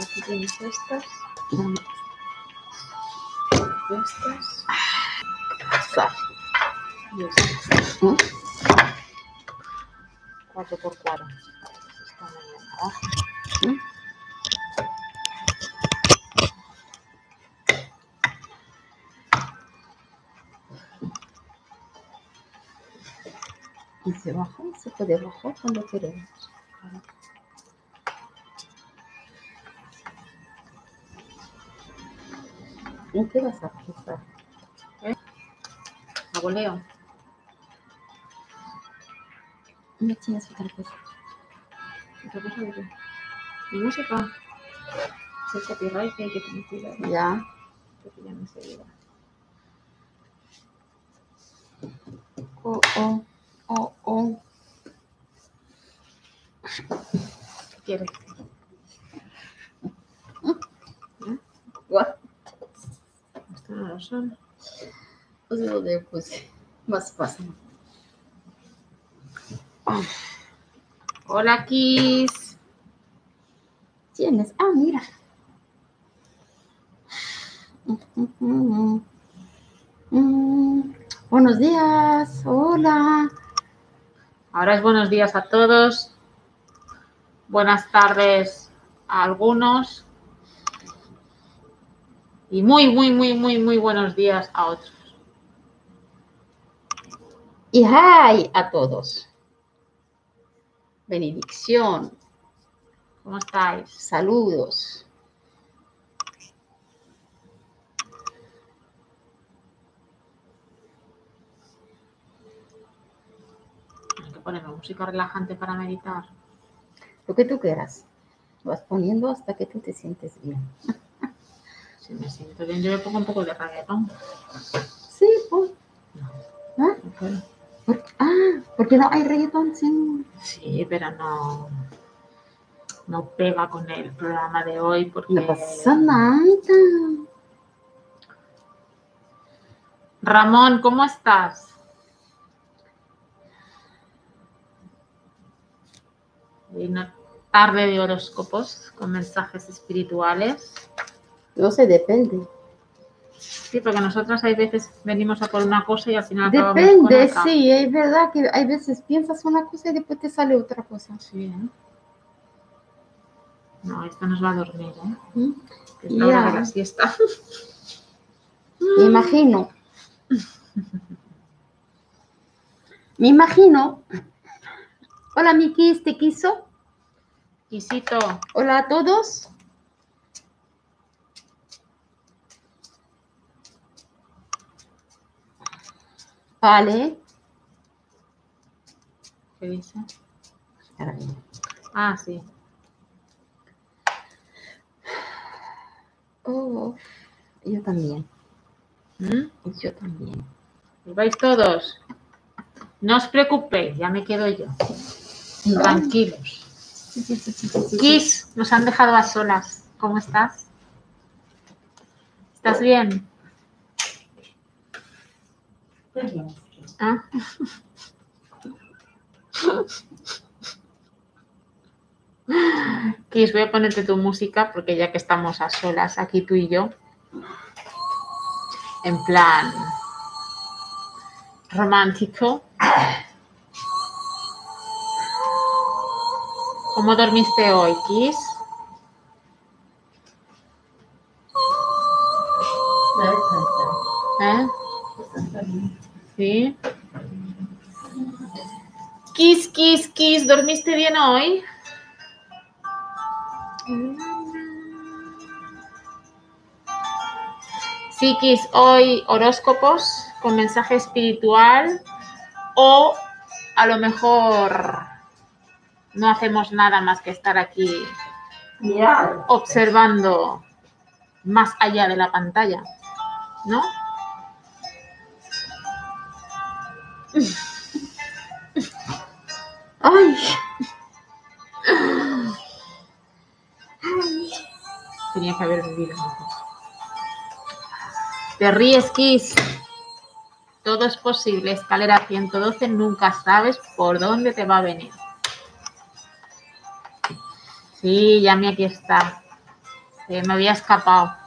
Aquí tienes estas. Estas. Y estas. ¿Mm? 4 por 4 Esta mañana abajo. Y se baja, se puede bajar cuando queremos. ¿En qué vas a empezar? Abueleo. No tienes otra cosa. Mi música. Copyright que hay que tener cuidado. Ya. Que pillan enseguida. Oh, oh, oh, oh. ¿Qué quieres? What? Más fácil. Hola, Kiss. Tienes. Ah, mira. Mm, Buenos días. Hola. Ahora es buenos días a todos. Buenas tardes a algunos. Y muy, muy, muy, muy, muy buenos días a otros. Y hi a todos. Benedicción. ¿Cómo estáis? Saludos. Hay que ponerme música relajante para meditar. Lo que tú quieras. Vas poniendo hasta que tú te sientes bien. Si me siento bien, yo me pongo un poco de reggaetón. Sí, pues. No. ¿Ah? ¿Por- ah, porque no hay reggaetón sin. Sí, pero no, no pega con el programa de hoy porque No pasa nada. Ramón, ¿cómo estás? Una tarde de horóscopos con mensajes espirituales. No sé, depende. Sí, porque nosotras hay veces venimos a por una cosa y al final con Depende, sí, es verdad que hay veces piensas una cosa y después te sale otra cosa. Sí, ¿eh? No, esta nos va a dormir, ¿eh? ¿Mm? Que es la hora de la siesta. Me imagino. Me imagino. Hola, Mikis, ¿te quiso? Quisito, Hola a todos. Vale. ¿qué dice? Ah, sí. Oh, yo también. ¿Mm? Yo también. ¿Os vais todos? No os preocupéis, ya me quedo yo. Tranquilos. Kiss, nos han dejado a solas. ¿Cómo estás? ¿Estás bien? ¿Ah? Voy a ponerte tu música porque ya que estamos a solas aquí tú y yo, en plan romántico. ¿Cómo dormiste hoy, Kiss? ¿Eh? ¿Sí? Kiss, kiss, kiss, ¿dormiste bien hoy? Sí, Kiss, hoy horóscopos con mensaje espiritual o a lo mejor no hacemos nada más que estar aquí observando más allá de la pantalla, ¿no? Ay, Tenía que haber vivido. Te ríes, Kiss. Todo es posible. Escalera 112, nunca sabes por dónde te va a venir. Sí, Yami aquí está. Me había escapado.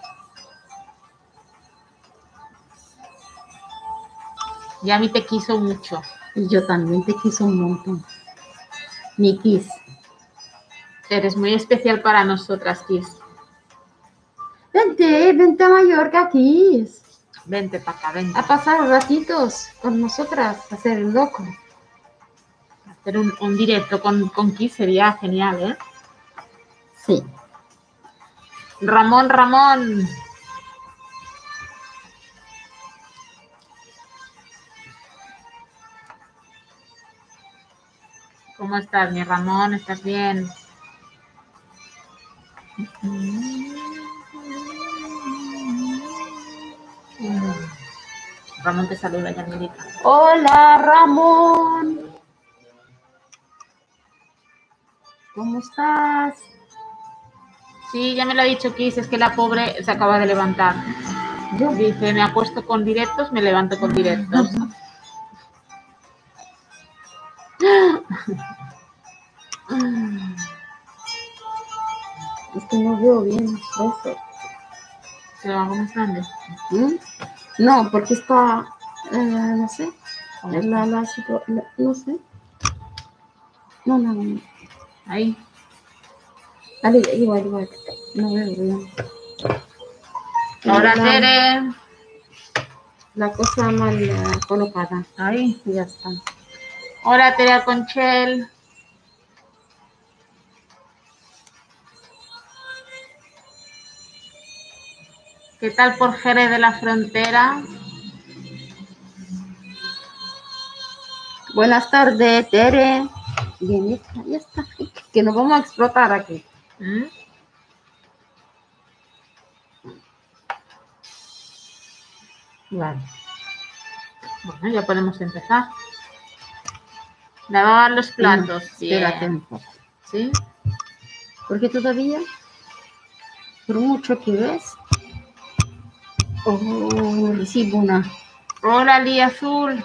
Y a mí te quiso mucho. Y yo también te quiso un montón. Mi Kiss. Eres muy especial para nosotras, Kiss. Vente, vente a Mallorca, Kiss. Vente para acá, vente. A pasar ratitos con nosotras, a el loco. Hacer un, un directo con, con Kiss sería genial, ¿eh? Sí. Ramón, Ramón. ¿Cómo estás, mi Ramón? ¿Estás bien? Ramón te saluda, Yanilita. Hola, Ramón. ¿Cómo estás? Sí, ya me lo ha dicho Kiss, es que la pobre se acaba de levantar. Yo. Dice, me acuesto con directos, me levanto con directos. Es que no veo bien eso. ¿Se lo hago más grande? ¿Mm? No, porque está, eh, no sé, la, la, no sé. No, no, no. Ahí. Dale, igual, igual. No veo bien. Ahora, Tere. la cosa mal eh, colocada. Ahí. Ya está. Hola, Tere Conchel. ¿Qué tal por Jerez de la Frontera? Buenas tardes, Tere. Bien, ya está, ya está. Que nos vamos a explotar aquí. ¿Mm? Vale. Bueno, ya podemos empezar. Lavar los platos. Espérate Bien. un poco. ¿Sí? Porque todavía, por mucho que ves, oh, recibo una. Hola, Lía Azul.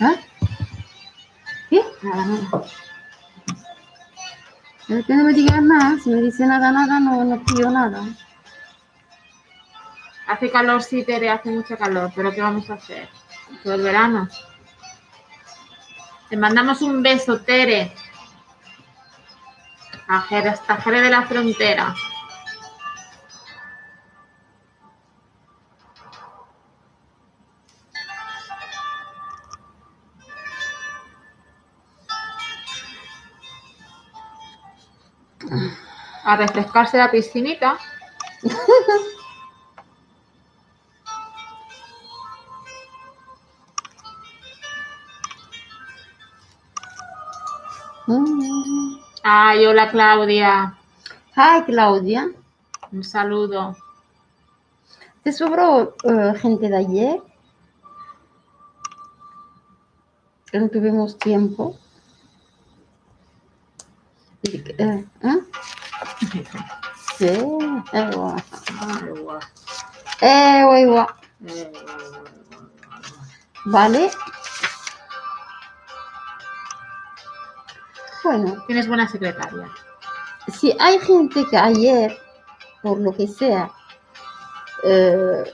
¿Ah? ¿Qué? Es que no me digas nada. Si me dice nada, nada, no, no pido nada. Hace calor, sí, Tere, hace mucho calor, pero ¿qué vamos a hacer? Todo el verano. Te mandamos un beso, Tere. Hasta Jerez de la Frontera. A refrescarse la piscinita. Ay, hola Claudia. Hi, Claudia. Un saludo. ¿Te sobró eh, gente de ayer? Que no tuvimos tiempo. Eh, guay, guau. Vale. Bueno, Tienes buena secretaria. si hay gente que ayer, por lo que sea, eh,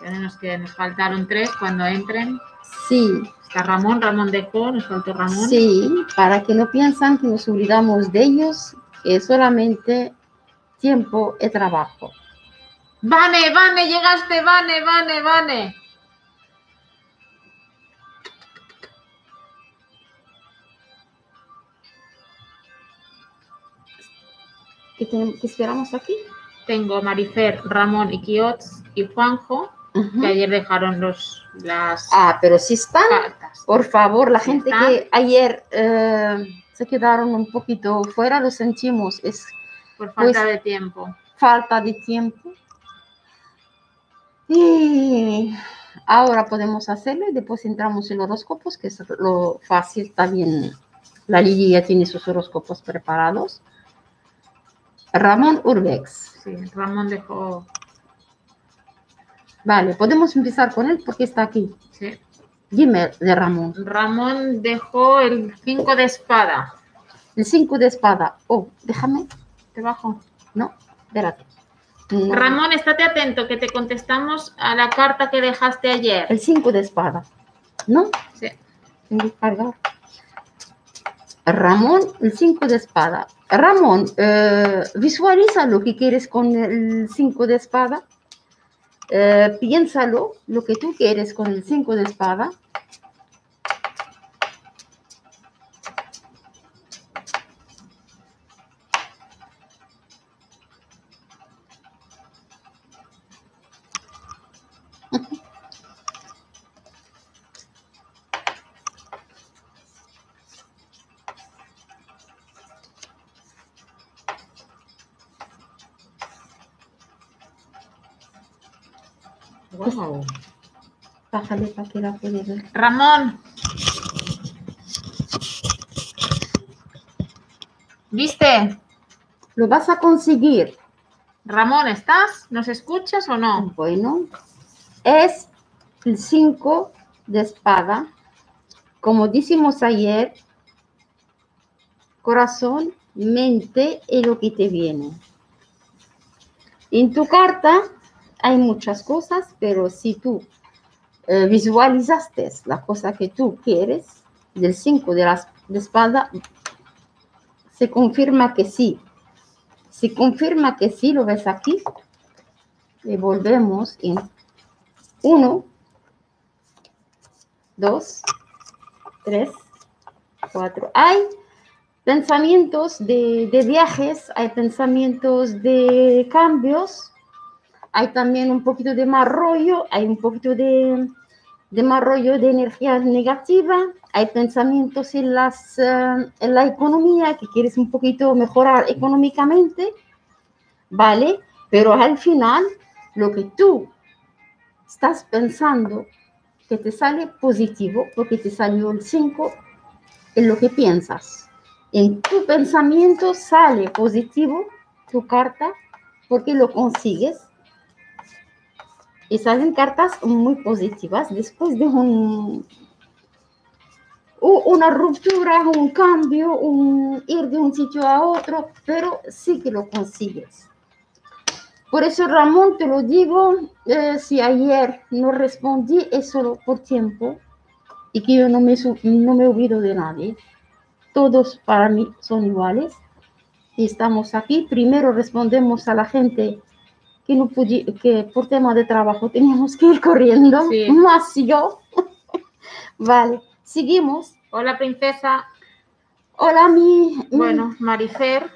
Tenemos que nos faltaron tres cuando entren. sí, Está Ramón, Ramón dejó, nos faltó Ramón. sí, para que no piensan que nos olvidamos de ellos, que es solamente tiempo y trabajo. Vane, Vane, llegaste, Vane, Vane, Vane. ¿Qué, tenemos, qué esperamos aquí? Tengo Marifer, Ramón y Quiots y Juanjo, Ujú. que ayer dejaron los, las Ah, pero si están, cartas. por favor, la Sí gente están. que ayer eh, se quedaron un poquito fuera, lo sentimos, es Por falta pues- de tiempo. falta de tiempo. Y ahora podemos hacerlo y después entramos en los horóscopos, que es lo fácil también. La Lidia ya tiene sus horóscopos preparados. Ramón Urbex. Sí, Ramón dejó. Vale, podemos empezar con él porque está aquí. Sí. Dime de Ramón. Ramón dejó el 5 de espada. El 5 de espada. Oh, déjame. Te bajo. No, espérate. No. Ramón, estate atento que te contestamos a la carta que dejaste ayer. El 5 de espada. ¿No? Sí. Ramón, el 5 de espada. Ramón, eh, visualiza lo que quieres con el 5 de espada. Eh, piénsalo, lo que tú quieres con el 5 de espada. Bájale para que la pueda ver. Ramón. ¿Viste? Lo vas a conseguir. Ramón, ¿estás? ¿Nos escuchas o no? Bueno, es el 5 de espada. Como dijimos ayer, corazón, mente y lo que te viene. En tu carta hay muchas cosas, pero si tú eh, visualizaste la cosa que tú quieres, del 5 de la de se confirma que sí. Se confirma que sí, lo ves aquí. Y volvemos en 1, 2, 3, 4. Hay pensamientos de viajes, hay pensamientos de cambios, hay también un poquito de mal rollo, hay un poquito de, de mal rollo de energía negativa, hay pensamientos en, las, eh, en la economía que quieres un poquito mejorar económicamente, ¿vale? Pero al final, lo que tú estás pensando que te sale positivo, porque te salió el 5, es lo que piensas. En tu pensamiento sale positivo tu carta porque lo consigues y salen cartas muy positivas después de un, una ruptura, un cambio, un ir de un sitio a otro, pero sí que lo consigues. Por eso, Ramón, te lo digo, eh, si ayer no respondí es solo por tiempo y que yo no me, no me olvido de nadie. Todos para mí son iguales y estamos aquí. Primero respondemos a la gente que, no que por tema de trabajo teníamos que ir corriendo, Sí. más yo. vale, seguimos. Hola, princesa. Hola, mi... Bueno, Marifer,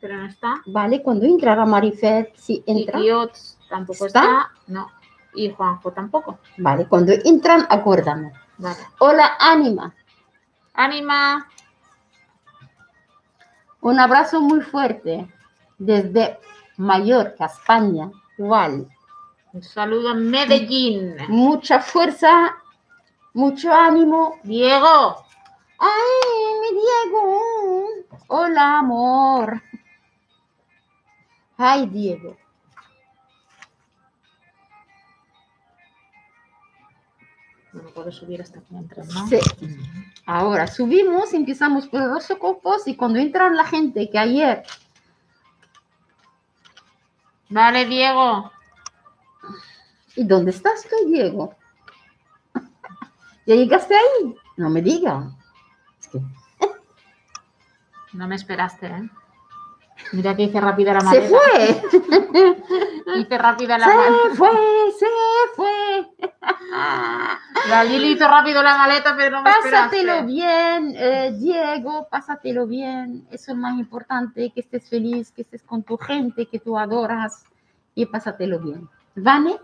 pero no está. Vale, cuando entrará Marifer, Y entra. Kiotz tampoco ¿Está? está. No. Y Juanjo tampoco. Vale, cuando entran, acuérdame. Vale. Hola, Ánima. Ánima. Un abrazo muy fuerte desde Mallorca, España. Igual. Un saludo en Medellín. Mucha fuerza, mucho ánimo. Diego. ¡Ay, mi Diego! Hola, amor. Ay, Diego. No puedo subir hasta que entren, ¿no? Sí. Ahora subimos, empezamos por los horóscopos y cuando entran la gente que ayer, Vale, Diego. ¿y dónde estás tú, Diego? ¿Ya llegaste ahí? No me diga. Es que No me esperaste, ¿eh? Mira que hice rápida la se maleta. fue, Hice rápida la se fue, se fue. La Lili hizo rápido la maleta, pero no me Pásatelo esperaste. bien, eh, Diego, pásatelo bien. Eso es más importante, que estés feliz, que estés con tu gente que tú adoras y pásatelo bien. ¿Vale?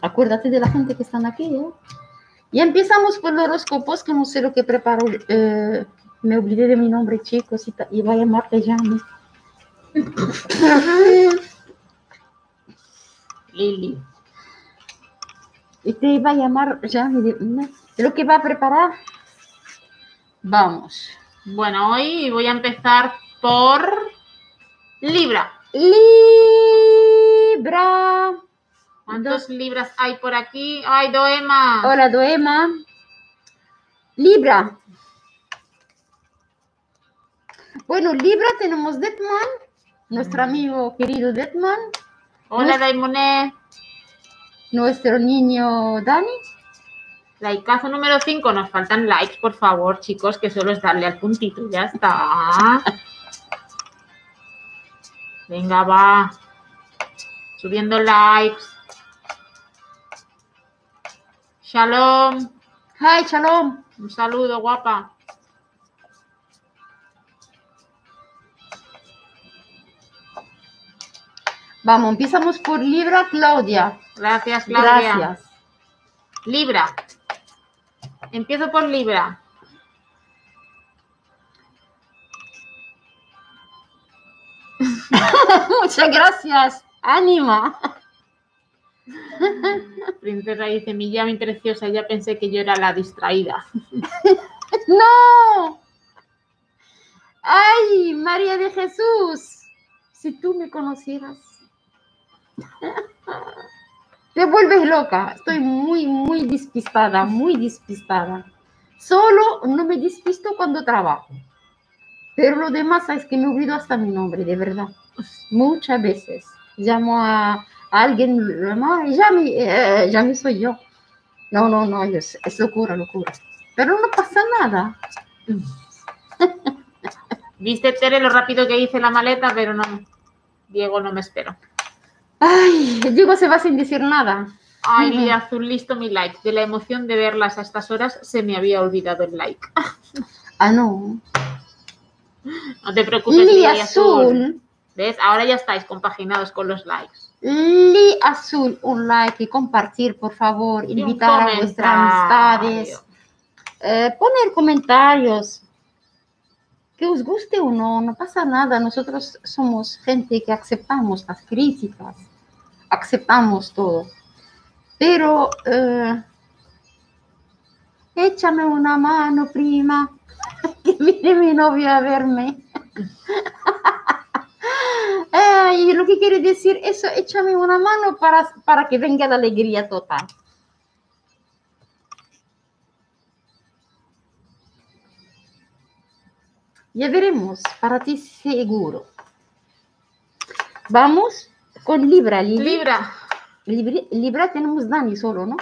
Acuérdate de la gente que están aquí. ¿eh? Y empezamos por los horóscopos, que no sé lo que preparo. eh, me olvidé de mi nombre, chicos, y, y voy a llamarte Yami. Lili. Y te iba a llamar de lo que va a preparar. Vamos. Bueno, hoy voy a empezar por Libra. Libra. ¿Cuántos libras hay por aquí? ¡Ay, Doema! Hola, Doema. Libra. Bueno, Libra tenemos Detman, nuestro amigo querido Detman, Hola, Daimoné. nuestro niño Dani. Likeazo número 5. Nos faltan likes, por favor, chicos, que solo es darle al puntito ya está. Venga, va. Subiendo likes. Shalom. Hi, shalom. Un saludo, guapa. Vamos, empezamos por Libra, Claudia. Gracias, Claudia. Gracias. Libra. Empiezo por Libra. Muchas gracias. Ánima. Princesa dice, mi llama preciosa, ya pensé que yo era la distraída. No. Ay, María de Jesús. Si tú me conocieras. Te vuelves loca. Estoy muy, muy despistada, muy despistada. Solo no me despisto cuando trabajo. Pero lo demás es que me olvido hasta mi nombre, de verdad. Muchas veces. Llamo a, a alguien, no, llame, eh, llame soy yo. No, no, no, es, es locura, locura. Pero no pasa nada. ¿Viste, Tere, lo rápido que hice la maleta? Pero no, Diego, no me espero. Ay, Diego se va sin decir nada. Ay. Lidia Azul, listo mi like. De la emoción de verlas a estas horas se me había olvidado el like. Ah, no. No te preocupes, Li Azul. azul. ¿Ves? Ahora ya estáis compaginados con los likes. Li azul, un like y compartir, por favor. Y Invitar a vuestras amistades. Eh, poner comentarios. Que os guste o no, no pasa nada. Nosotros somos gente que aceptamos las críticas. Aceptamos todo. Pero eh, échame una mano, prima. Que viene mi novio a verme. Ay, lo que quiere decir eso, échame una mano para, para que venga la alegría total. Ya veremos, para ti seguro. Vamos con Libra. Libra, Libra. Libra, Libra tenemos Dani solo, ¿no?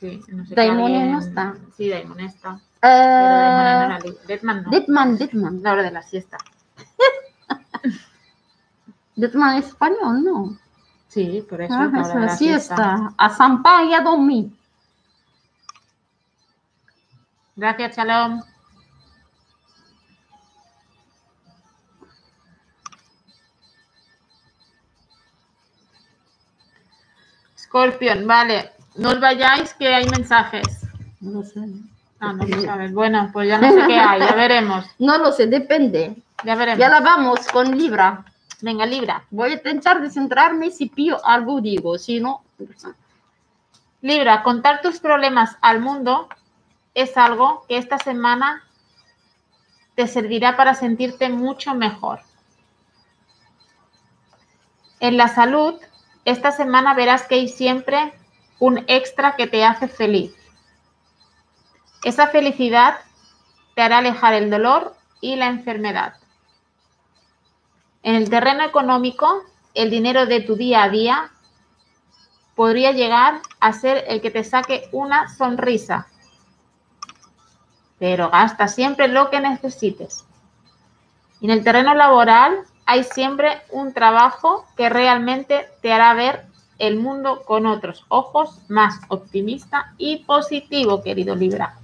Sí, no sé alguien- no está. Sí, Daimon está. Pero no era Li- Deadman no. Detman, Detman. La hora de la siesta. Detman es español, ¿no? Sí, por eso. Ah, la hora eso, de la así siesta. está. A zampar y a dormir. Gracias, Shalom. Scorpion, vale. No os vayáis que hay mensajes. No lo sé. Ah, no lo sabes. Bueno, pues ya no sé qué hay. Ya veremos. No lo sé, depende. Ya veremos. Ya la vamos con Libra. Venga, Libra. Voy a intentar descentrarme si pillo algo, digo. Si no, Libra, contar tus problemas al mundo es algo que esta semana te servirá para sentirte mucho mejor. En la salud, esta semana verás que hay siempre un extra que te hace feliz. Esa felicidad te hará alejar el dolor y la enfermedad. En el terreno económico, el dinero de tu día a día podría llegar a ser el que te saque una sonrisa. Pero gasta siempre lo que necesites. En el terreno laboral hay siempre un trabajo que realmente te hará ver el mundo con otros ojos, más optimista y positivo, querido Libra.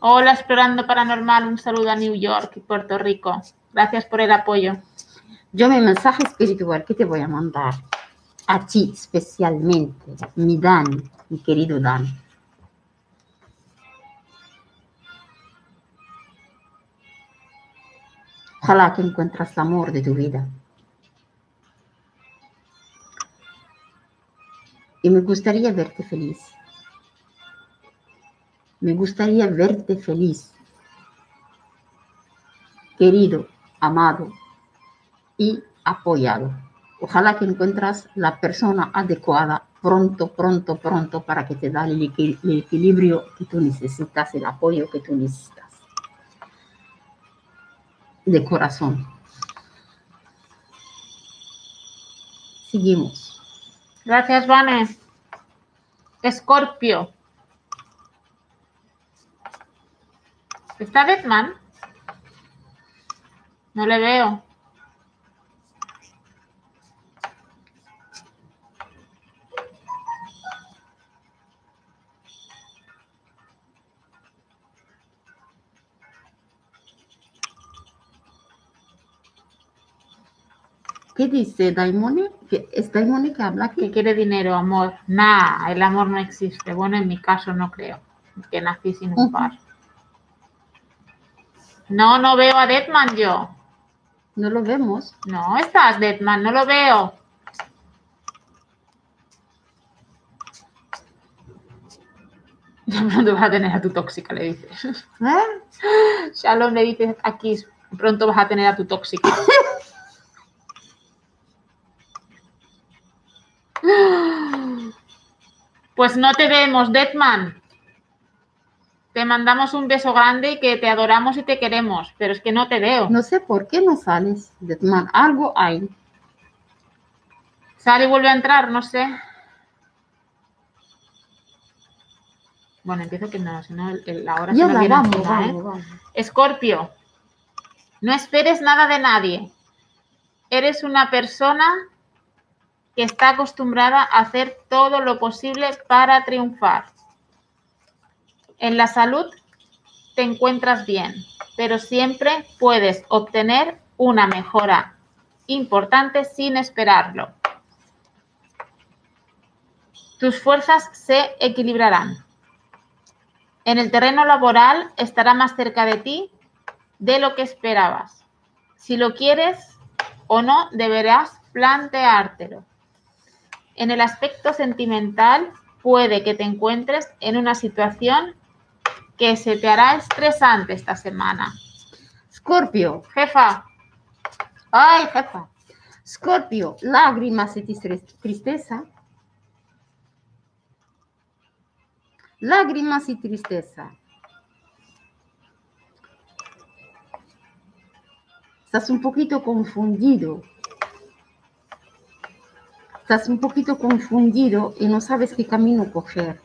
Hola, Explorando Paranormal. Un saludo a New York y Puerto Rico. Gracias por el apoyo. yo mi mensaje espiritual que te voy a mandar a ti especialmente, mi Dan, mi querido Dan. Ojalá que encuentres el amor de tu vida. Y me gustaría verte feliz. Me gustaría verte feliz. Querido, amado y apoyado. Ojalá que encuentras la persona adecuada pronto, pronto, pronto para que te equi- el equilibrio que tú necesitas, el apoyo que tú necesitas. De corazón. Seguimos. Gracias, Vane. Escorpio. ¿Está Deadman? No le veo. ¿Qué dice Daimone? ¿Que ¿Es Daimone que habla Que quiere dinero, amor. Nah, el amor no existe. Bueno, en mi caso no creo. Que nací sin un par. No, no veo a Deadman yo. No lo vemos. No estás, Deadman, no lo veo. Ya pronto vas a tener a tu tóxica, le dices. ¿Eh? Shalom le dices aquí, pronto vas a tener a tu tóxica. Pues no te vemos, Deadman. Te mandamos un beso grande y que te adoramos y te queremos, pero es que no te veo. No sé por qué no sales, Deadman. Algo hay. Sale y vuelve a entrar, no sé. Bueno, empiezo que no, si no, la hora se la viene vamos, encima, ¿eh? vamos. Escorpio, no esperes nada de nadie. Eres una persona que está acostumbrada a hacer todo lo posible para triunfar. En la salud te encuentras bien, pero siempre puedes obtener una mejora importante sin esperarlo. Tus fuerzas se equilibrarán. En el terreno laboral estará más cerca de ti de lo que esperabas. Si lo quieres o no, deberás planteártelo. En el aspecto sentimental, puede que te encuentres en una situación que se te hará estresante esta semana. Scorpio. Jefa, Ay, jefa. Scorpio, lágrimas y tristeza. Lágrimas y tristeza. Estás un poquito confundido. Estás un poquito confundido y no sabes qué camino coger.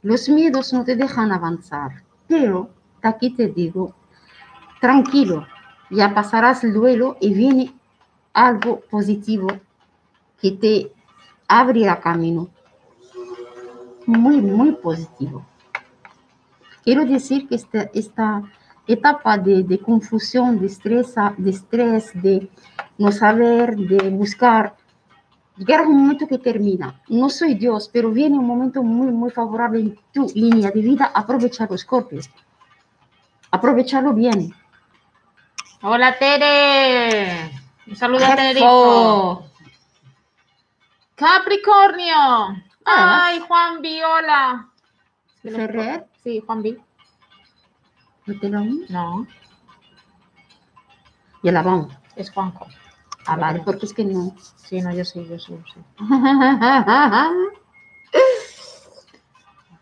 Los miedos no te dejan avanzar, pero aquí te digo, tranquilo, ya pasarás el duelo y viene algo positivo que te abrirá camino. Muy, muy positivo. Quiero decir que esta, esta etapa de, de confusión, de estrés, de estrés, de no saber, de buscar, llegará un momento que termina. No soy Dios, pero viene un momento muy, muy favorable en tu línea de vida. Aprovechalo, Scorpio. Aprovechalo bien. hola Tere. Un saludo a Tenerife. Jefo. Capricornio. Ah, Ay, Juan Viola. Ferrer. Sí, Juan Vi. ¿No te lo? No, Y la vamos. es Juanjo. Ah, vale, porque es que no. Sí, no, yo sí, yo sí, yo sí.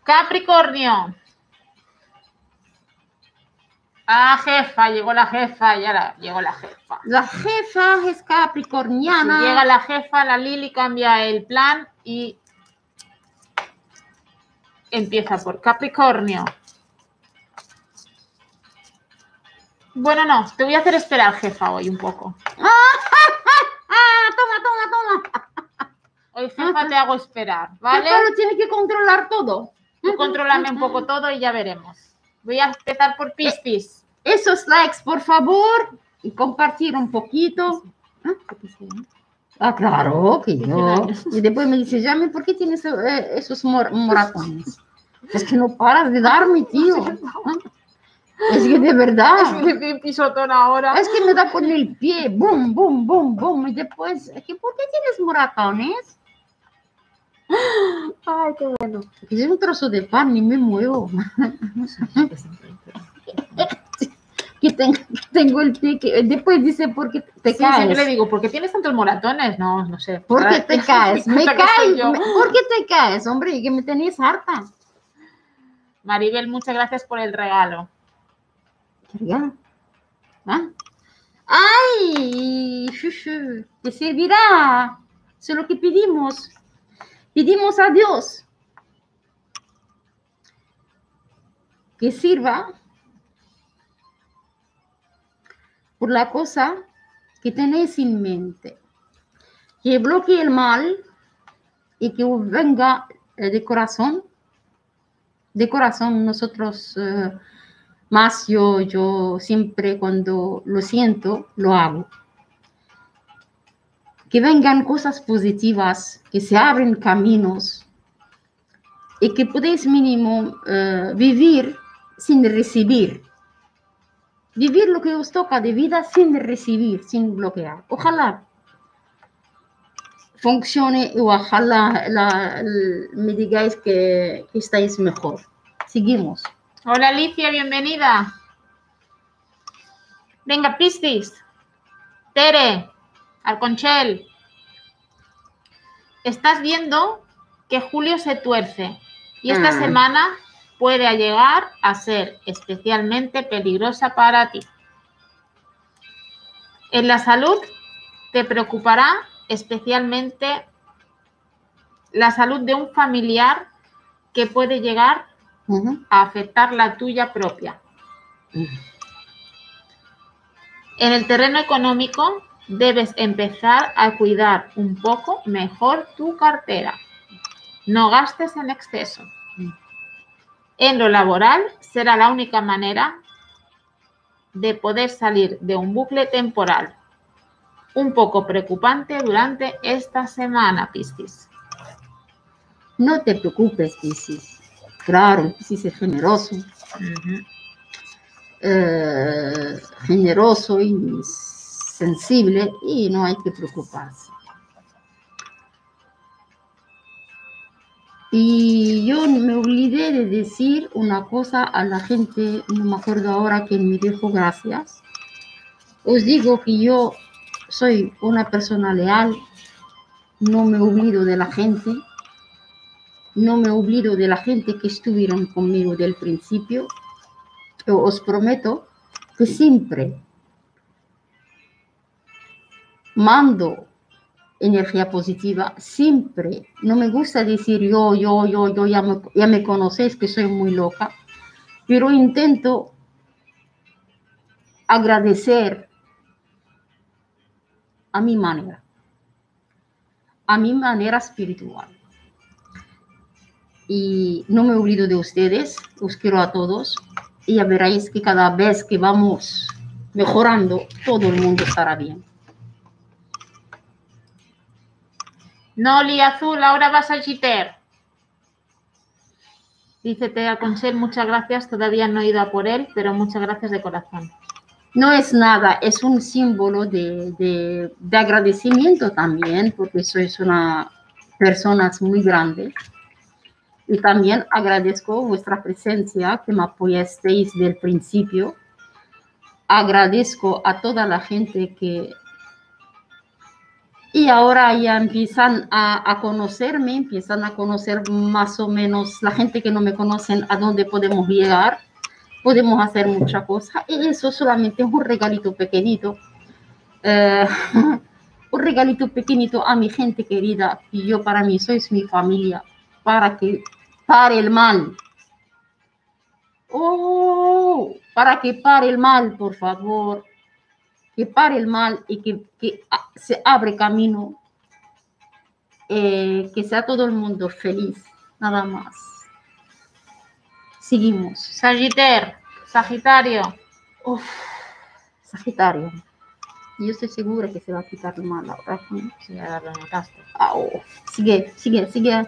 Capricornio. Ah, jefa, llegó la jefa, ya la, llegó la jefa. La jefa es Si capricorniana. llega la jefa, la Lili cambia el plan y empieza por Capricornio. Bueno, no, te voy a hacer esperar, jefa, hoy un poco. Ah, toma, toma, toma. Hoy, jefa, te hago esperar, ¿vale? Pero tiene que controlar todo. Tú contrólame un poco todo y ya veremos. Voy a empezar por Piscis. Esos likes, por favor. Y compartir un poquito. Ah, claro, que yo. Y después me dice, Yami, ¿por qué tienes eh, esos mor- moratones? Es que no paras de darme, tío. Es que de verdad. un pisotón ahora. Es que me da con el pie, boom, boom, boom, boom. Y después, es que, ¿por qué tienes moratones? Ay, qué bueno. Que es un trozo de pan y me muevo. que tengo, tengo el pie que después dice porque te Sí, caes. siempre le digo, ¿por qué tienes tantos moratones? No, no sé. ¿Por qué te caes? Me que caes. ¿Por qué te caes, hombre? Que me tenéis harta. Maribel, muchas gracias por el regalo. ¿Qué regalo? ¿Ah? ¡Ay! Te servirá. Eso es lo que pedimos. Pedimos a Dios que sirva por la cosa que tenéis en mente, que bloquee el mal y que venga eh, de corazón. De corazón nosotros, eh, más yo, yo siempre cuando lo siento, lo hago. Que vengan cosas positivas, que se abren caminos y que podéis mínimo eh, vivir sin recibir. Vivir lo que os toca de vida sin recibir, sin bloquear. Ojalá funcione y ojalá la- l- me digáis que, que estáis mejor. Seguimos. Hola Alicia, bienvenida. Venga, Piscis. Tere, Alconchel. Estás viendo que Julio se tuerce y esta Ah. semana puede llegar a ser especialmente peligrosa para ti. En la salud te preocupará especialmente la salud de un familiar que puede llegar A afectar la tuya propia. En el terreno económico debes empezar a cuidar un poco mejor tu cartera. No gastes en exceso. En lo laboral será la única manera de poder salir de un bucle temporal un poco preocupante durante esta semana, Piscis. No te preocupes, Piscis. Claro, Piscis es generoso, eh, generoso y sensible y no hay que preocuparse. Y yo me olvidé de decir una cosa a la gente, no me acuerdo ahora quién me dijo gracias. Os digo que yo soy una persona leal, no me olvido de la gente, no me olvido de la gente que estuvieron conmigo del principio. Yo os prometo que siempre mando energía positiva, siempre. No me gusta decir yo, yo, yo, yo, ya me, ya me conocéis que soy muy loca, pero intento agradecer a mi manera, a mi manera espiritual. Y no me olvido de ustedes, os quiero a todos y ya veréis que cada vez que vamos mejorando, todo el mundo estará bien. Noli Azul, ahora vas al Chiter. Dice Tea Consel, muchas gracias, todavía no he ido a por él, pero muchas gracias de corazón. No es nada, es un símbolo de, de, de agradecimiento también, porque sois una personas muy grandes. Y también agradezco vuestra presencia, que me apoyasteis desde el principio. Agradezco a toda la gente que... Y ahora ya empiezan a, a conocerme, empiezan a conocer más o menos la gente que no me conocen, a dónde podemos llegar podemos hacer muchas cosas. Y eso solamente es un regalito pequeñito. eh, un regalito pequeñito a mi gente querida. Y yo para mí sois mi familia. Para que pare el mal. Oh, para que pare el mal, por favor. Que pare el mal y que, que ah, se abre camino. eh, que sea todo el mundo feliz. Nada más. Seguimos. Sagiter, Sagitario, Uf, Sagitario. Yo estoy segura que se va a quitar el mal ahora. sí, ya lo notaste. Au. Sigue, sigue, sigue.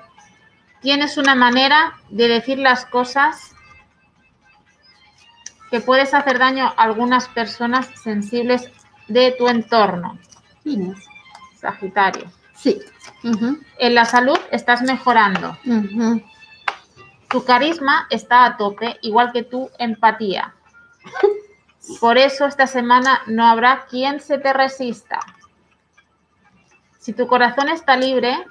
Tienes una manera de decir las cosas que puedes hacer daño a algunas personas sensibles de tu entorno. Sagitario. Sí. En la salud estás mejorando. Tu carisma está a tope, igual que tu empatía. Por eso esta semana no habrá quien se te resista. Si tu corazón está libre,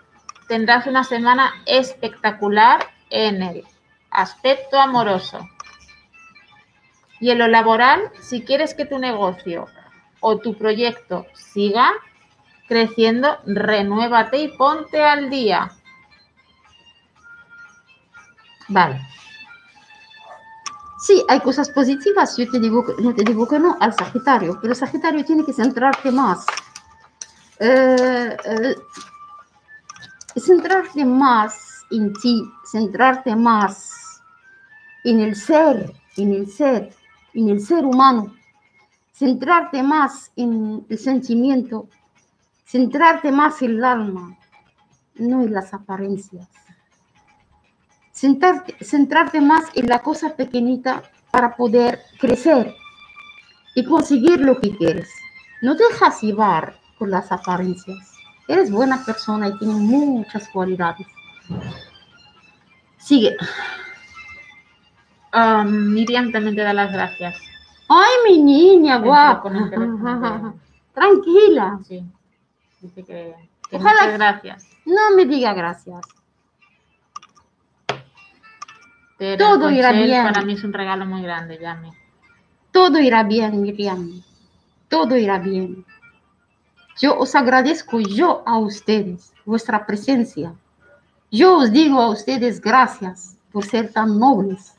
tendrás una semana espectacular en el aspecto amoroso. Y en lo laboral, si quieres que tu negocio o tu proyecto siga creciendo, renuévate y ponte al día. Vale. Sí, hay cosas positivas. Yo te digo, no te digo que no al Sagitario, pero Sagitario tiene que centrarte más. Eh, eh, centrarte más en ti, centrarte más en el ser, en el ser, en el ser humano, centrarte más en el sentimiento, centrarte más en el alma, no en las apariencias. Centrarte, centrarte más en la cosa pequeñita para poder crecer y conseguir lo que quieres. No dejas llevar por las apariencias. Eres buena persona y tienes muchas cualidades. Sigue. Um, Miriam también te da las gracias. Ay, mi niña, guapa. Tranquila. Sí. Dice que, que Ojalá- muchas gracias. No me diga gracias. Pero Todo irá bien. Para mí es un regalo muy grande, Yami. Todo irá bien, Miriam. Todo irá bien. Yo os agradezco yo a ustedes, vuestra presencia. Yo os digo a ustedes gracias por ser tan nobles.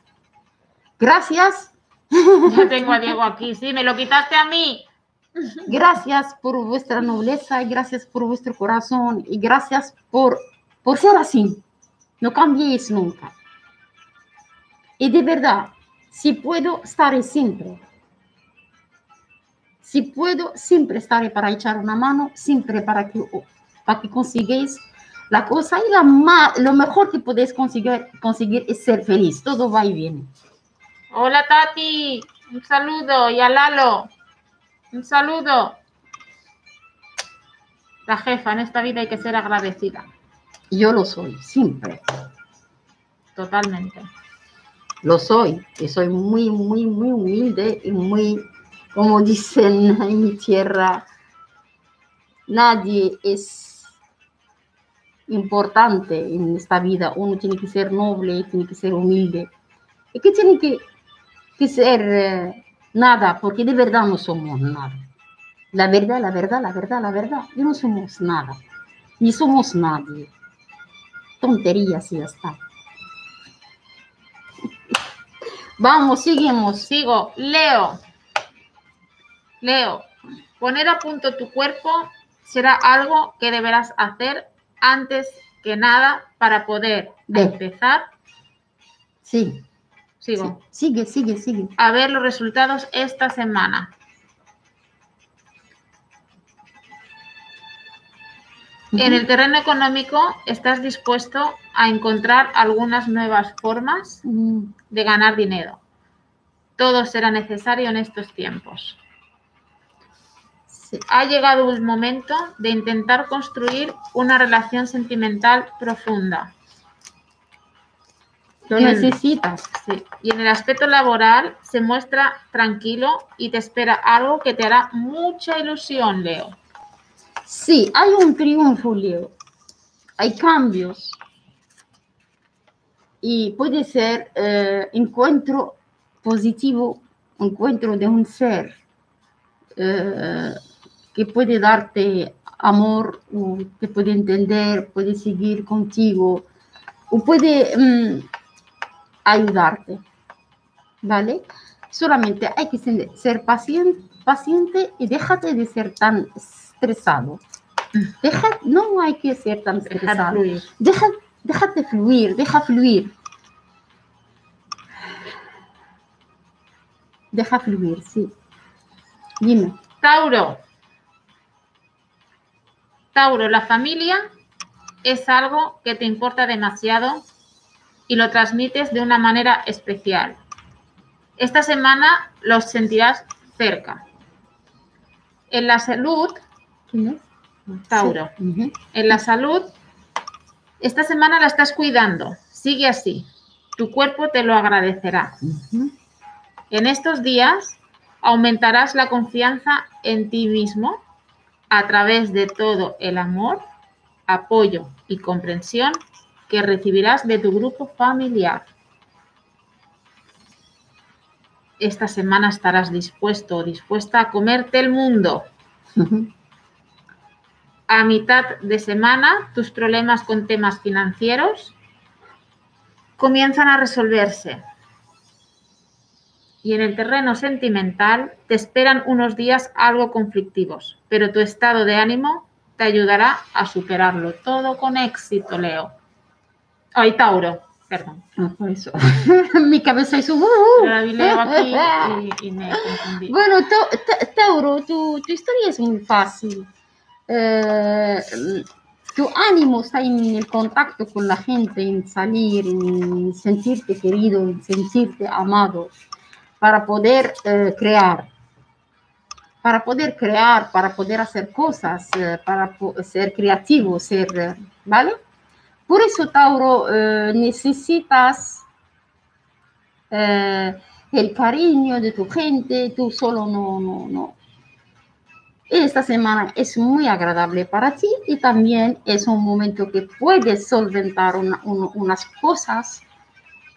Gracias, Yo tengo a Diego aquí, sí, me lo quitaste a mí. gracias por vuestra nobleza y gracias por vuestro corazón y gracias por, por ser así. No cambiéis nunca. Y de verdad, si puedo, estaré siempre. Si puedo, siempre estaré para echar una mano, siempre para que, para que consigáis la cosa y la ma- lo mejor que podéis conseguir, conseguir es ser feliz. Todo va y viene. Hola Tati, un saludo. Y a Lalo, un saludo. La jefa, en esta vida hay que ser agradecida, Yo lo soy, siempre. totalmente. Lo soy, y soy muy, muy, muy humilde y muy, como dicen en mi tierra, nadie es importante en esta vida. Uno tiene que ser noble, tiene que ser humilde. Y que tiene que, ser eh, nada, porque de verdad no somos nada. La verdad, la verdad, la verdad, la verdad, y no somos nada. Ni somos nadie. Tonterías y ya está. Vamos, seguimos. Sigo, Leo. Leo, poner a punto tu cuerpo será algo que deberás hacer antes que nada para poder empezar. Sí, Sigo. sí, sigue, sigue, sigue. A ver los resultados esta semana. En el terreno económico, ¿estás dispuesto a encontrar algunas nuevas formas Mm, de ganar dinero? Todo será necesario en estos tiempos. Ha llegado el momento de intentar construir una relación sentimental profunda. Lo necesitas. Sí. Y en el aspecto laboral se muestra tranquilo y te espera algo que te hará mucha ilusión, Leo. Sí, hay un triunfo, Leo. Hay cambios. Y puede ser eh, encuentro positivo, encuentro de un ser eh, que puede darte amor, o te puede entender, puede seguir contigo, o puede mm, ayudarte. ¿Vale? Solamente hay que ser, paciente, paciente y déjate de ser tan estresado. Deja, no hay que ser tan estresado. fluir. Deja, déjate fluir, deja fluir. Deja fluir, sí. Dime. Tauro. Tauro, la familia es algo que te importa demasiado y lo transmites de una manera especial. Esta semana los sentirás cerca. En la salud. Tauro, Sí. En la salud, esta semana la estás cuidando. Sigue así. Tu cuerpo te lo agradecerá. En estos días Aumentarás la confianza en ti mismo a través de todo el amor, apoyo y comprensión que recibirás de tu grupo familiar. Esta semana estarás dispuesto o dispuesta a comerte el mundo. A mitad de semana, tus problemas con temas financieros comienzan a resolverse. Y en el terreno sentimental te esperan unos días algo conflictivos, pero tu estado de ánimo te ayudará a superarlo todo con éxito, Leo. Ay, Tauro, perdón. Ah, por eso. Mi cabeza hizo... uh, aquí y, y me confundí. Bueno, Ta- Ta- Tauro, tu, tu historia es muy fácil. Eh, tu ánimo está en el contacto con la gente, en salir, en sentirte querido, en sentirte amado, para poder eh, crear. Para poder crear, para poder hacer cosas, eh, para ser creativo, ser, eh, ¿vale? Por eso, Tauro, necesitas el cariño de tu gente, tú solo no, no, no. Esta semana es muy agradable para ti y también es un momento que puedes solventar una- unas cosas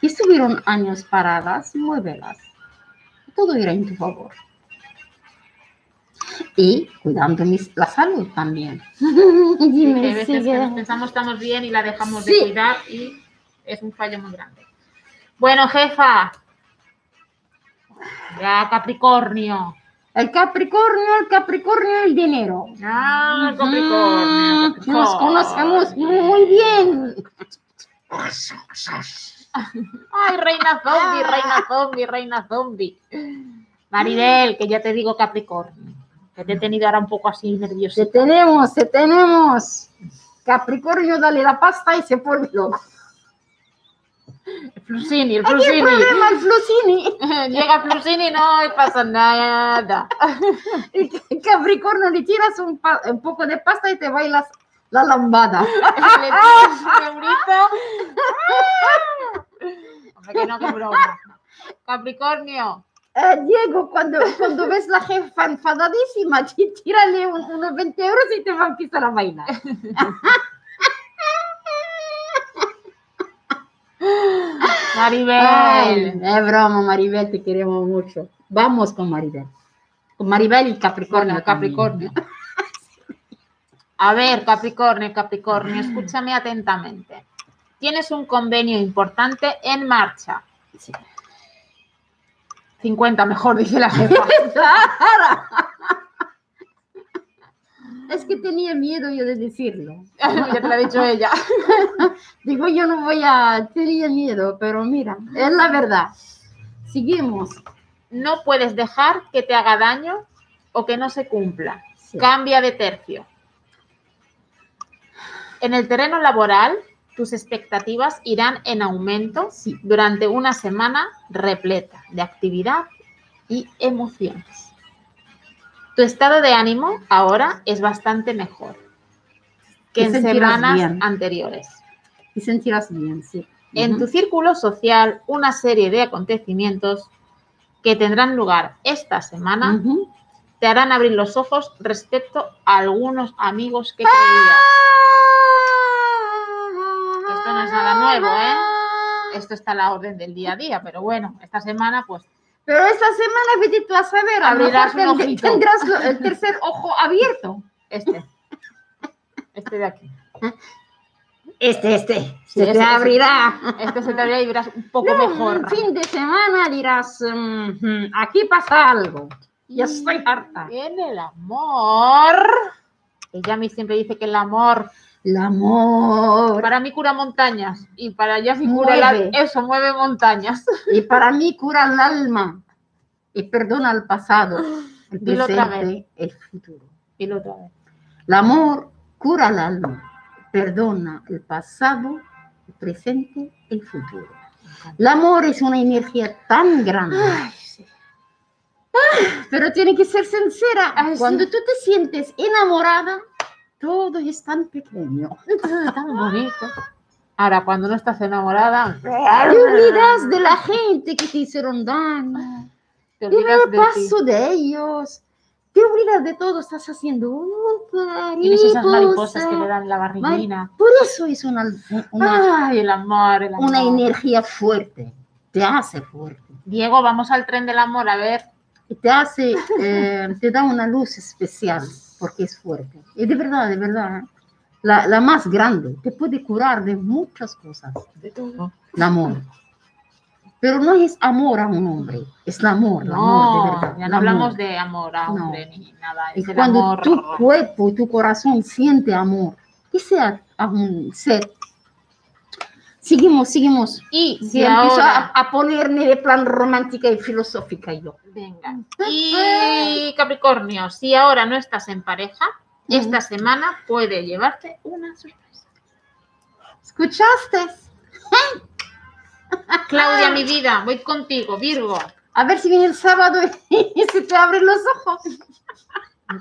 que estuvieron años paradas, muévelas. Todo irá en tu favor. Y cuidando mis- la salud también. Sí, hay veces que nos pensamos estamos bien y la dejamos Sí. de cuidar y es un fallo muy grande. Bueno, jefa. Ya, Capricornio. El Capricornio, el Capricornio, el dinero. Ah, Capricornio. Mm, Nos Capricornio. conocemos muy bien. Ay, reina zombie, reina zombie, reina zombie. Maribel, que ya te digo Capricornio. Que te he tenido ahora un poco así nerviosa. Se tenemos, se tenemos. Capricornio, dale la pasta y se pone loco. El Flusini, el ¿Qué Flusini. problema el Flusini? Llega Flusini y no pasa nada. El Capricornio le tiras un, poco de pasta y te bailas la lambada. Le tiras un eurito. Hombre, que no, que broma. Capricornio. Eh, Diego, cuando, cuando ves la jefa enfadadísima, tí- tírale un- unos 20 euros y te va a empezar a bailar. Maribel. Ay, es broma, Maribel, te queremos mucho. Vamos con Maribel. Con Maribel y Capricornio. Bueno, Capricornio. A ver, Capricornio, Capricornio, escúchame atentamente. Tienes un convenio importante en marcha. Sí. 50 mejor, dice la jefa. Es que tenía miedo yo de decirlo. ya te lo ha dicho ella. Digo, yo no voy a... Tenía miedo, pero mira, es la verdad. Seguimos. No puedes dejar que te haga daño o que no se cumpla. Sí. Cambia de tercio. En el terreno laboral, tus expectativas irán en aumento Sí. durante una semana repleta de actividad y emociones. Tu estado de ánimo ahora es bastante mejor que en semanas bien. anteriores. Y sentirás bien, sí. En tu círculo social, una serie de acontecimientos que tendrán lugar esta semana te harán abrir los ojos respecto a algunos amigos que ¡Ah! creías. No es nada nuevo, ¿eh? Esto está a la orden del día a día, pero bueno, esta semana pues Pero esta semana vete tú a saber, a Abrirás mejor un ojito. tendrás el tercer ojo abierto. este, este de aquí. Este, este, Sí, se te ese. abrirá. Este se te abrirá y verás un poco No, mejor. Un fin de semana dirás, "Mhm, aquí pasa algo. Ya estoy harta. Viene el amor. Ella a mí siempre dice que el amor El amor. para mí cura montañas y para sí cura el al- Mueve. eso, mueve montañas. Y para mí cura el alma. Y perdona el pasado, el Dilo presente, el futuro. Y lo otra vez. El amor cura el alma. Perdona el pasado, el presente, el futuro. El amor es una energía tan grande. Ay, sí. Pero tiene que ser sincera. Ay, sí. Cuando tú te sientes enamorada, todo es tan pequeño. Tan bonito. Ahora, cuando no estás enamorada, Te olvidas de la gente que te hicieron daño. Te olvidas de ti. paso de ellos. Te olvidas de todo, estás haciendo una Tienes esas mariposas que le dan la barriguina. Por eso es una, una, Ay, el amor, el amor. una energía fuerte. Te hace fuerte. Diego, vamos al tren del amor a ver. Y te hace, eh, te da una luz especial porque es fuerte. Y de verdad, de verdad, ¿eh? la, la más grande. Te puede curar de muchas cosas. De todo. El amor. Pero no es amor a un hombre, es el amor, el amor, de No, verdad. ya no hablamos de amor a No. hombre ni nada. Y Es el cuando amor. tu cuerpo y tu corazón siente amor, que sea a un ser. Seguimos, seguimos. Y Si empiezo ahora. a, a ponerme de plan romántica y filosófica yo. Venga. Y Capricornio, si ahora no estás en pareja, esta semana puede llevarte una sorpresa. ¿Escuchaste? Claudia, mi vida, voy contigo, Virgo. A ver si viene el sábado y, se te abren los ojos.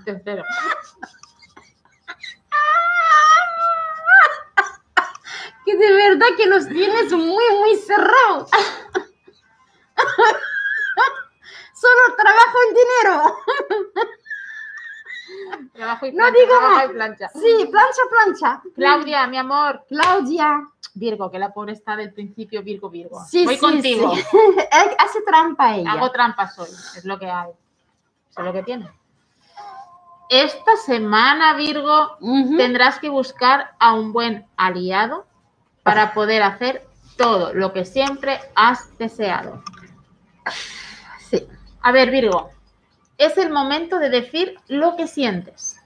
Tercero. Que de verdad que los tienes muy, muy cerrados. Solo trabajo en dinero. Trabajo y No plancha, digo trabajo más. y plancha. Sí, plancha, plancha. Claudia, mi amor. Claudia. Virgo, que la pobre está del principio Virgo, Virgo. Sí, voy sí, contigo. sí. Hace trampa ella. Hago trampas hoy, es lo que hay. Eso es lo que tiene. Esta semana, Virgo, tendrás que buscar a un buen aliado para poder hacer todo lo que siempre has deseado. Sí. A ver, Virgo, es el momento de decir lo que sientes,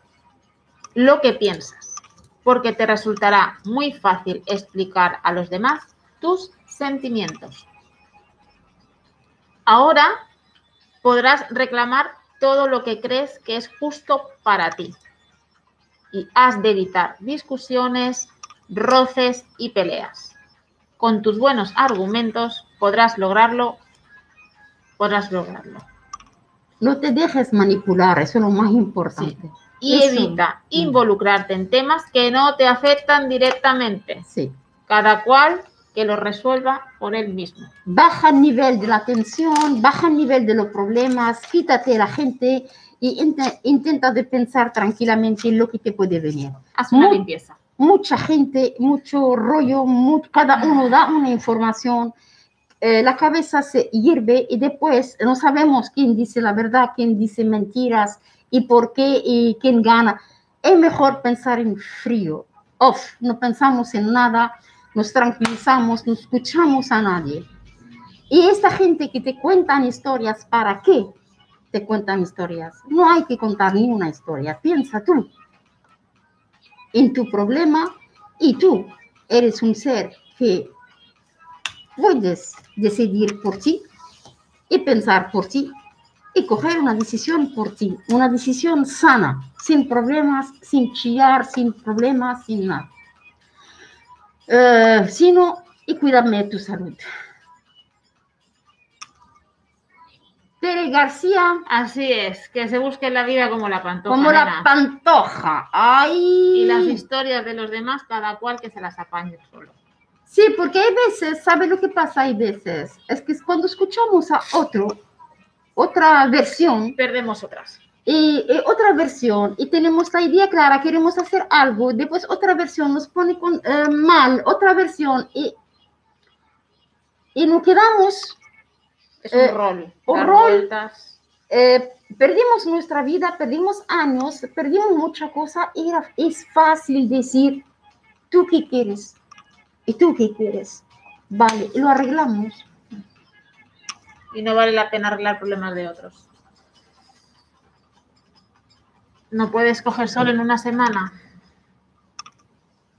lo que piensas, porque te resultará muy fácil explicar a los demás tus sentimientos. Ahora podrás reclamar todo lo que crees que es justo para ti y has de evitar discusiones, roces y peleas. Con tus buenos argumentos podrás lograrlo, podrás lograrlo. No te dejes manipular, eso es lo más importante. Y Eso. evita involucrarte en temas que no te afectan directamente. Sí. Cada cual que lo resuelva por él mismo. Baja el nivel de la tensión, baja el nivel de los problemas, quítate de la gente y inte- intenta de pensar tranquilamente en lo que te puede venir. Haz una Muy- limpieza. Mucha gente, mucho rollo, cada uno da una información, eh, la cabeza se hierve y después no sabemos quién dice la verdad, quién dice mentiras y por qué y quién gana. Es mejor pensar en frío, off, no pensamos en nada, nos tranquilizamos, no escuchamos a nadie. Y esta gente que te cuentan historias, ¿para qué te cuentan historias? No hay que contar ni una historia, piensa tú en tu problema y tú eres un ser que puedes decidir por ti y pensar por ti y coger una decisión por ti, una decisión sana, sin problemas, sin chillar, sin problemas, sin nada. Eh, sino, y cuidarme de tu salud. Tere García, Así es, que se busque la vida como la pantoja. como la nena. pantoja. Ay. y las historias de los demás, cada cual que se las apañe solo. Sí, porque hay veces, ¿sabe lo que pasa? Hay veces, es que cuando escuchamos a otro, otra versión, Perdemos otras. y, y otra versión, y tenemos la idea clara, queremos hacer algo, después otra versión nos pone con, eh, mal, otra versión, y, y nos quedamos, Es Eh, un rol. un rol. eh, perdimos nuestra vida, perdimos años, perdimos mucha cosa, y era- es fácil decir, ¿tú qué quieres? ¿Y tú qué quieres? Vale, lo arreglamos. Y no vale la pena arreglar problemas de otros. No puedes coger sol en una semana.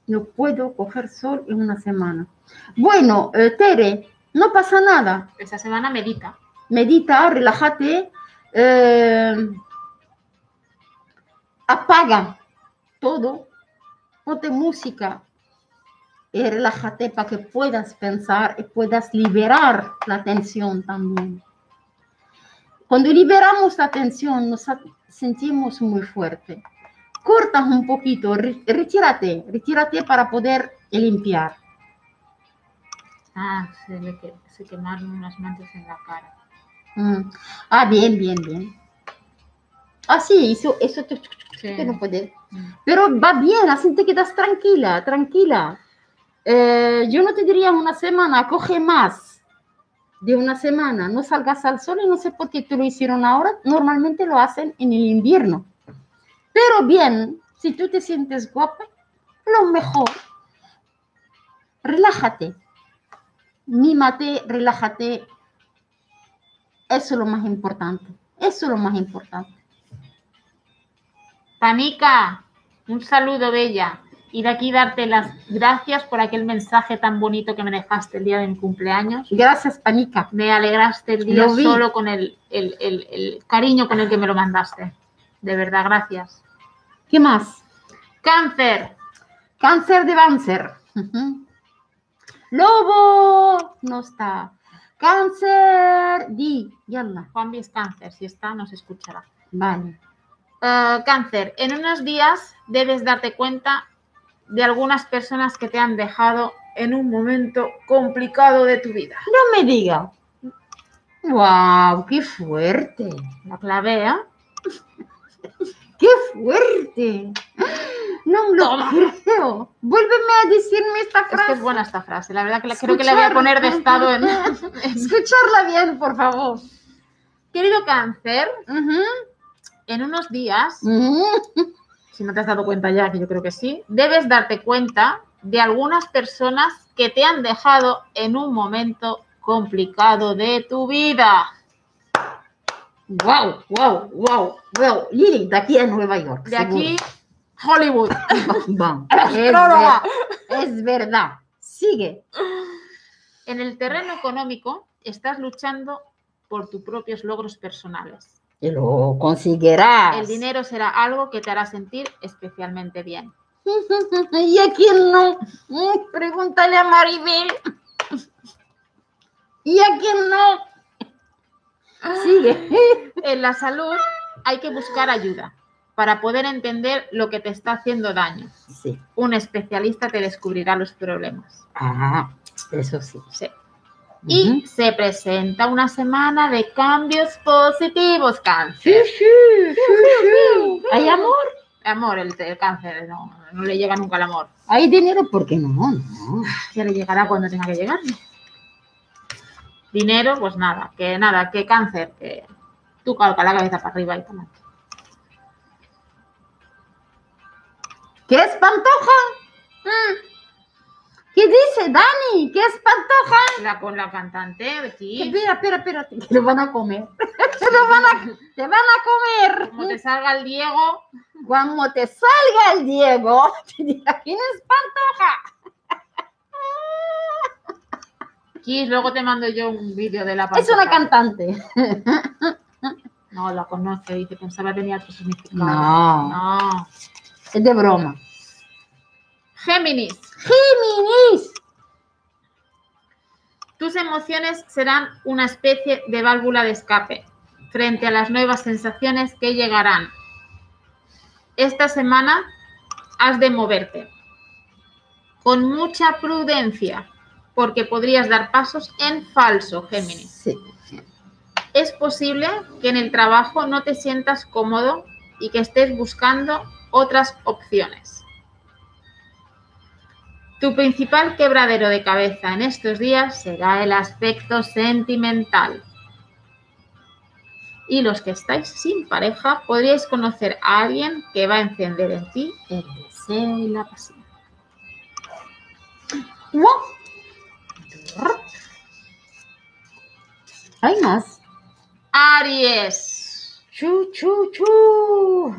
No puedo coger sol en una semana. Bueno, eh, Tere, no pasa nada. Esa semana medita. Medita, relájate, eh, apaga todo, ponte música y relájate para que puedas pensar y puedas liberar la tensión también. Cuando liberamos la tensión nos sentimos muy fuerte. Cortas un poquito, re- retírate, retírate para poder limpiar. Ah, se le que- se quemaron unas manchas en la cara. Mm. Ah, bien, bien, bien. Ah, sí, eso, eso te, Sí. te lo puede. Pero va bien, así te quedas tranquila, tranquila. Eh, yo no te diría una semana, coge más de una semana, no salgas al sol y no sé por qué te lo hicieron ahora, normalmente lo hacen en el invierno. Pero bien, si tú te sientes guapa, lo mejor, relájate, mímate, relájate, eso es lo más importante, eso es lo más importante. Panica, un saludo, Bella. Y de aquí darte las gracias por aquel mensaje tan bonito que me dejaste el día de mi cumpleaños. Gracias, Panica. Me alegraste el día solo con el, el- el- el cariño con el que me lo mandaste. De verdad, gracias. ¿Qué más? Cáncer. Cáncer de. Ujú. Lobo no está. Cáncer di. Yalla. Juanvi es cáncer. Si está, nos escuchará. Vale. Eh, cáncer. En unos días debes darte cuenta de algunas personas que te han dejado en un momento complicado de tu vida. No me diga. Wow, qué fuerte. La clave, ¿eh? Qué fuerte. No me lo creo. Vuélveme a decirme esta Es frase. que es buena esta frase. La verdad que la- creo que la voy a poner de estado en... Escucharla bien, por favor. Querido cáncer, en unos días si no te has dado cuenta ya, que yo creo que sí, debes darte cuenta de algunas personas que te han dejado en un momento complicado de tu vida. Wow, wow, wow, wow. Lili, de aquí a Nueva York. De aquí, Hollywood. Es, ver- es verdad. Sigue. En el terreno económico, estás luchando por tus propios logros personales. Y lo conseguirás. El dinero será algo que te hará sentir especialmente bien. ¿Y a quién no? Mm, Pregúntale a Maribel. ¿Y a quién no? Sigue. En la salud hay que buscar ayuda para poder entender lo que te está haciendo daño. Sí. Un especialista te descubrirá los problemas. Ah, eso sí. Sí. Y se presenta una semana de cambios positivos, cáncer. ¿Hay amor? Amor, el, el cáncer, no, no le llega nunca el amor. ¿Hay dinero? ¿Por qué no? No. Ya le llegará cuando tenga que llegar. Dinero, pues nada, que nada, que cáncer, que tú calca la cabeza para arriba y para adelante. ¿Qué es pantoja? Mm. ¿Qué dice Dani? ¿Qué es pantoja? La, con la cantante, aquí, Espera, espera, espera. Lo van a comer. Lo van a, te van a comer. como te salga el Diego, Cuando te salga el Diego, te dirá, ¿quién es pantoja? Kiss, luego te mando yo un vídeo de la Es una pantoja. cantante. No, la conoce, dice, pensaba que tenía otro significado. No, No. es de broma. Géminis, Géminis. tus emociones serán una especie de válvula de escape frente a las nuevas sensaciones que llegarán. Esta semana has de moverte con mucha prudencia porque podrías dar pasos en falso, Géminis. Sí. Es posible que en el trabajo no te sientas cómodo y que estés buscando otras opciones. Tu principal quebradero de cabeza en estos días será el aspecto sentimental. Y los que estáis sin pareja podríais conocer a alguien que va a encender en ti el deseo y la pasión. Hay más. Aries. Chu, chu, chu.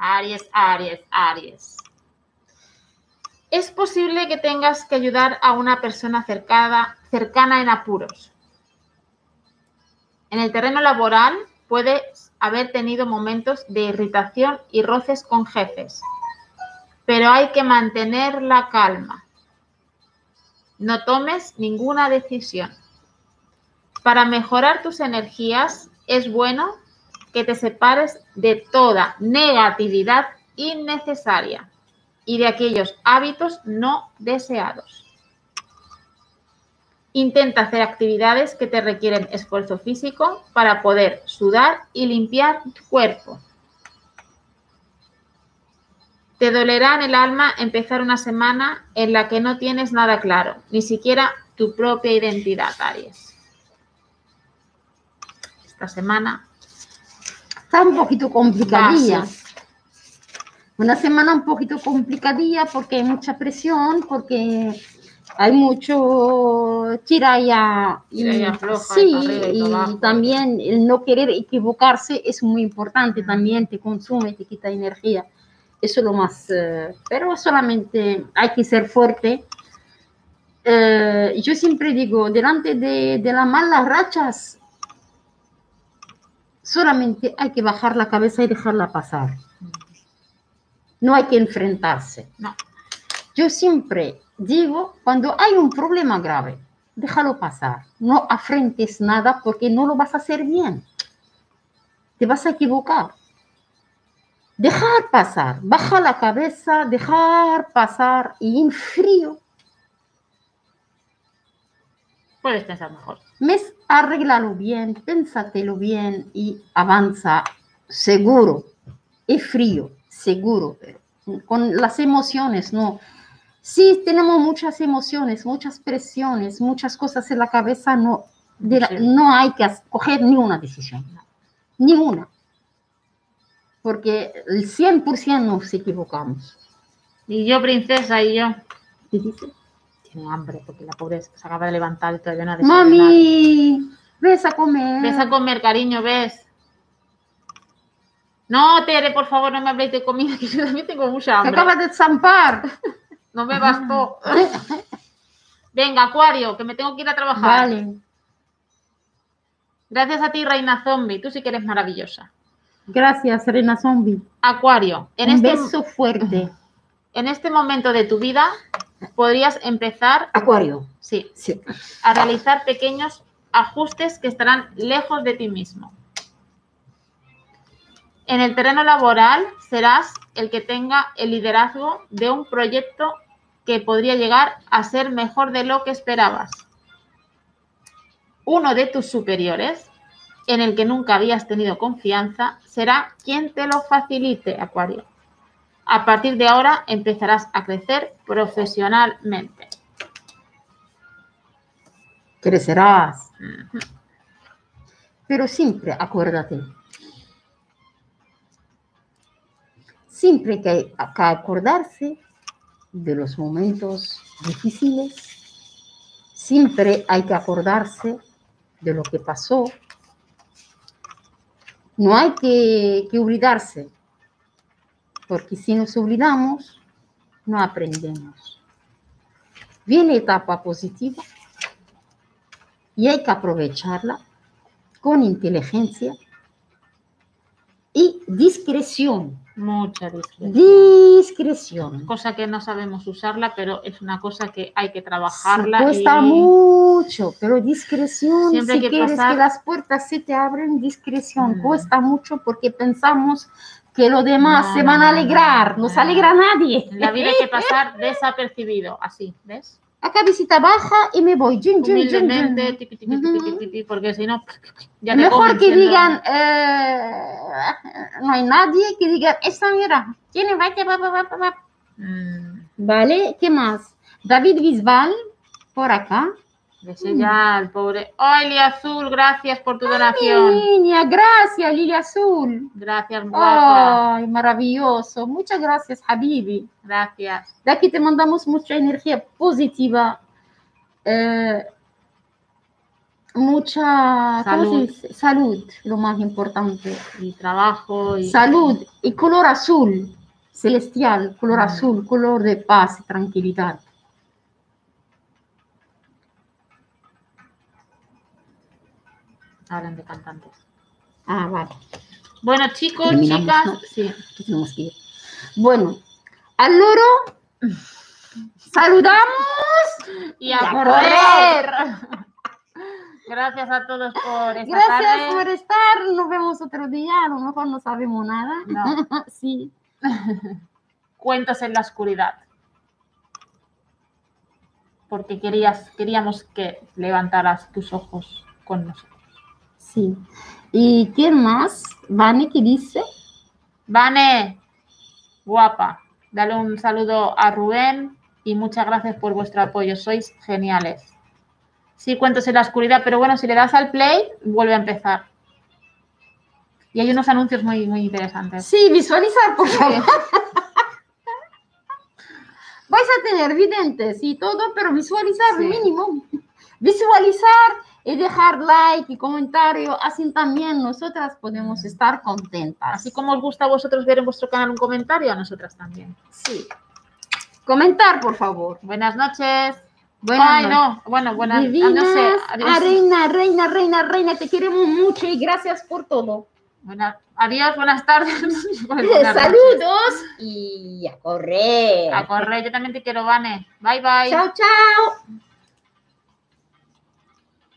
Aries, Aries, Aries. Es posible que tengas que ayudar a una persona cercana, cercana en apuros. En el terreno laboral puedes haber tenido momentos de irritación y roces con jefes, pero hay que mantener la calma. No tomes ninguna decisión. Para mejorar tus energías es bueno que te separes de toda negatividad innecesaria y de aquellos hábitos no deseados. Intenta hacer actividades que te requieren esfuerzo físico para poder sudar y limpiar tu cuerpo. Te dolerá en el alma empezar una semana en la que no tienes nada claro, ni siquiera tu propia identidad, Aries. Esta semana Está un poquito complicadilla. Bases. Una semana un poquito complicadilla porque hay mucha presión, porque hay mucho Tira y afloja, sí, y y, también el no querer equivocarse es muy importante, también te consume, te quita energía. Eso es lo más, eh, pero solamente hay que ser fuerte. Eh, yo siempre digo, delante de, de las malas rachas, solamente hay que bajar la cabeza y dejarla pasar. No hay que enfrentarse. No. Yo siempre digo, cuando hay un problema grave, déjalo pasar. No afrentes nada porque no lo vas a hacer bien. Te vas a equivocar. Dejar pasar, baja la cabeza, dejar pasar y en frío, puedes pensar mejor. mes, arréglalo bien, pénsatelo bien y avanza seguro. Es frío, seguro, pero con las emociones, no. Sí, tenemos muchas emociones, muchas presiones, muchas cosas en la cabeza, no, de la- Sí. no hay que coger ni una decisión, ni una. Porque el 100% nos equivocamos. Y yo, princesa, y yo. ¿Qué dice? Tiene hambre porque la pobre se acaba de levantar y todavía no ha. Mami, ves a comer. Ves a comer, cariño, ves. No, Tere, por favor, no me habléis de comida, que yo también tengo mucha Se hambre. acaba de zampar. No me bastó. Venga, Acuario, que me tengo que ir a trabajar. Vale. Gracias a ti, Reina Zombie. Tú sí que eres maravillosa. Gracias, Serena Zombie. Acuario, en Un este, beso fuerte. en este momento de tu vida podrías empezar, Acuario. sí, Sí. a realizar pequeños ajustes que estarán lejos de ti mismo. En el terreno laboral serás el que tenga el liderazgo de un proyecto que podría llegar a ser mejor de lo que esperabas. Uno de tus superiores, en el que nunca habías tenido confianza, será quien te lo facilite, Acuario. A partir de ahora empezarás a crecer profesionalmente. Crecerás. Pero siempre acuérdate. Siempre que hay que acordarse de los momentos difíciles. Siempre hay que acordarse de lo que pasó. No hay que, que olvidarse, porque si nos olvidamos, no aprendemos. Viene etapa positiva y hay que aprovecharla con inteligencia y discreción. Mucha discreción. Discreción. Cosa que no sabemos usarla, pero es una cosa que hay que trabajarla. cuesta y- mucho, pero discreción, Siempre si que quieres pasar- que las puertas se te abren, discreción, Mm. cuesta mucho porque pensamos que los demás No, se van a alegrar, no, no se alegra nadie. La vida hay que pasar desapercibido, así, ¿ves? A cabecita baja y me voy. Tiqui, porque si no, ya te Mejor que digan, eh, no hay nadie, que digan, esta mira, tiene, va, va, va, va, va, va. Mm, Vale, ¿qué más? David Bisbal, por acá. Ese ya, el pobre. ¡Ay, Lía Azul! Gracias por tu donación. Niña, gracias, Lilia Azul. Gracias, guapa. Ay, maravilloso. Muchas gracias, Habibi. Gracias. De aquí te mandamos mucha energía positiva. eh, mucha ¿cómo se Salud. salud, lo más importante. Y trabajo. Y... Salud y color azul, celestial, color Mm. azul, color de paz y tranquilidad. Hablan de cantantes. Ah, vale. Bueno, chicos, Terminamos, chicas. ¿no? Sí. tenemos que ir. Bueno, al loro saludamos Y a Y a correr. Gracias a todos por esta Gracias tarde. por estar. Nos vemos otro día. A lo mejor no sabemos nada. No. sí. Cuentos en la oscuridad. porque querías, queríamos que levantaras tus ojos con nosotros. Sí. ¿Y quién más? Vane, ¿qué dice? Vane, guapa, dale un saludo a Rubén y muchas gracias por vuestro apoyo, sois geniales. Sí, cuentos en la oscuridad, pero bueno, si le das al play, vuelve a empezar. Y hay unos anuncios muy, muy interesantes. Sí, visualizar, por favor. Vais a tener videntes y todo, pero visualizar Sí. mínimo. Visualizar y dejar like y comentario, así también nosotras podemos estar contentas. Así como os gusta a vosotros ver en vuestro canal un comentario, a nosotras también. Sí. Comentar, por favor. Buenas noches. Buenas Ay, no. Bueno, buenas. ah, Divinas, no sé. Adiós. reina, reina, reina, reina, te queremos mucho y gracias por todo. Buenas- adiós, buenas tardes. Buenas. Saludos y a correr. A correr, yo también te quiero, Vane. Bye, bye. Chao, chao.